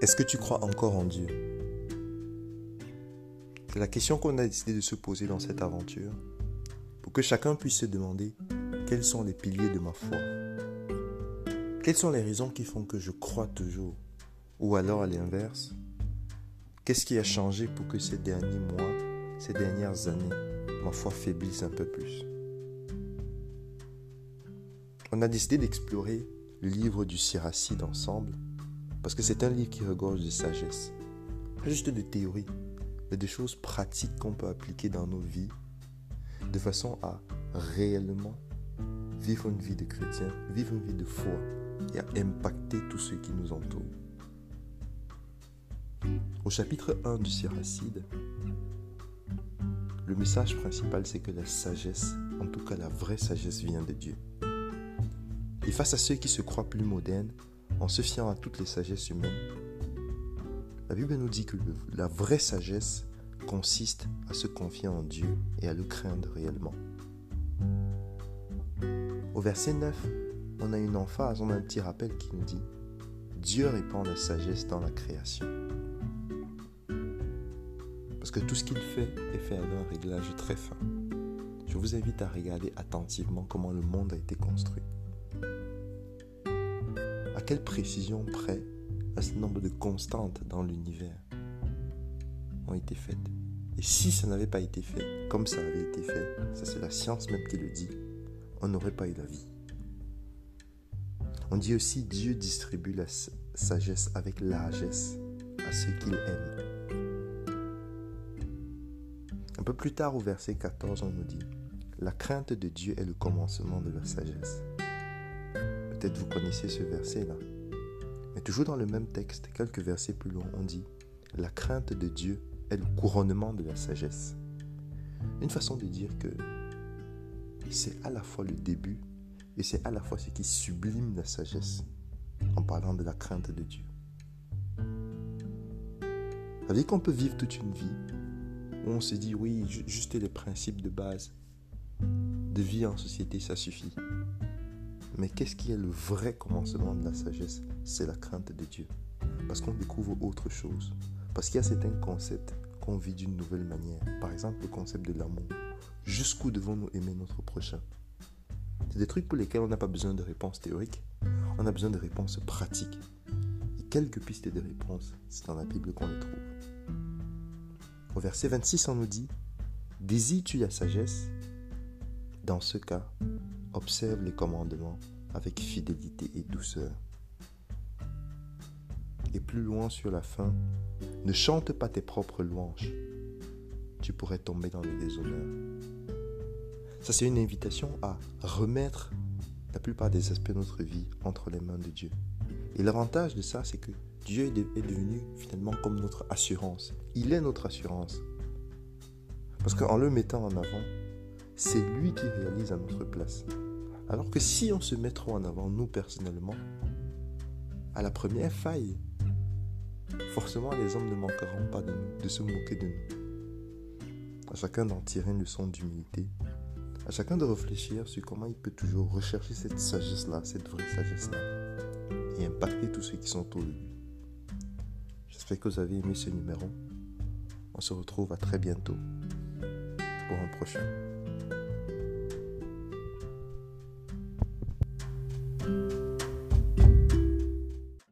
Est-ce que tu crois encore en Dieu? C'est la question qu'on a décidé de se poser dans cette aventure pour que chacun puisse se demander quels sont les piliers de ma foi? Quelles sont les raisons qui font que je crois toujours? Ou alors à l'inverse, qu'est-ce qui a changé pour que ces derniers mois, ces dernières années, ma foi faiblisse un peu plus? On a décidé d'explorer le livre du Siracide ensemble parce que c'est un livre qui regorge de sagesse. Pas juste de théories, mais de choses pratiques qu'on peut appliquer dans nos vies de façon à réellement vivre une vie de chrétien, vivre une vie de foi et à impacter tous ceux qui nous entourent. Au chapitre 1 du Siracide, le message principal c'est que la sagesse, en tout cas la vraie sagesse vient de Dieu. Et face à ceux qui se croient plus modernes, en se fiant à toutes les sagesses humaines, la Bible nous dit que la vraie sagesse consiste à se confier en Dieu et à le craindre réellement. Au verset 9, on a une emphase, on a un petit rappel qui nous dit Dieu répand la sagesse dans la création. Parce que tout ce qu'il fait est fait avec un réglage très fin. Je vous invite à regarder attentivement comment le monde a été construit quelle précision près un certain nombre de constantes dans l'univers ont été faites? Et si ça n'avait pas été fait comme ça avait été fait, ça c'est la science même qui le dit, on n'aurait pas eu la vie. On dit aussi Dieu distribue la sagesse avec largesse à ceux qu'il aime. Un peu plus tard au verset 14, on nous dit, la crainte de Dieu est le commencement de la sagesse. Peut-être vous connaissez ce verset-là. Mais toujours dans le même texte, quelques versets plus loin, on dit La crainte de Dieu est le couronnement de la sagesse. Une façon de dire que c'est à la fois le début et c'est à la fois ce qui sublime la sagesse en parlant de la crainte de Dieu. Ça veut dire qu'on peut vivre toute une vie où on se dit oui, juste les principes de base de vie en société, ça suffit. Mais qu'est-ce qui est le vrai commencement de la sagesse? C'est la crainte de Dieu. Parce qu'on découvre autre chose. Parce qu'il y a certains concepts qu'on vit d'une nouvelle manière. Par exemple, le concept de l'amour. Jusqu'où devons-nous aimer notre prochain? C'est des trucs pour lesquels on n'a pas besoin de réponses théoriques. On a besoin de réponses pratiques. Et quelques pistes de réponses, c'est dans la Bible qu'on les trouve. Au verset 26, on nous dit Désires-tu la sagesse Dans ce cas, Observe les commandements avec fidélité et douceur. Et plus loin sur la fin, ne chante pas tes propres louanges. Tu pourrais tomber dans le déshonneur. Ça, c'est une invitation à remettre la plupart des aspects de notre vie entre les mains de Dieu. Et l'avantage de ça, c'est que Dieu est devenu finalement comme notre assurance. Il est notre assurance. Parce qu'en le mettant en avant, c'est lui qui réalise à notre place. Alors que si on se met trop en avant, nous personnellement, à la première faille, forcément les hommes ne manqueront pas de nous, de se moquer de nous. À chacun d'en tirer une leçon d'humilité, à chacun de réfléchir sur comment il peut toujours rechercher cette sagesse-là, cette vraie sagesse-là, et impacter tous ceux qui sont autour de lui. J'espère que vous avez aimé ce numéro. On se retrouve à très bientôt pour un prochain.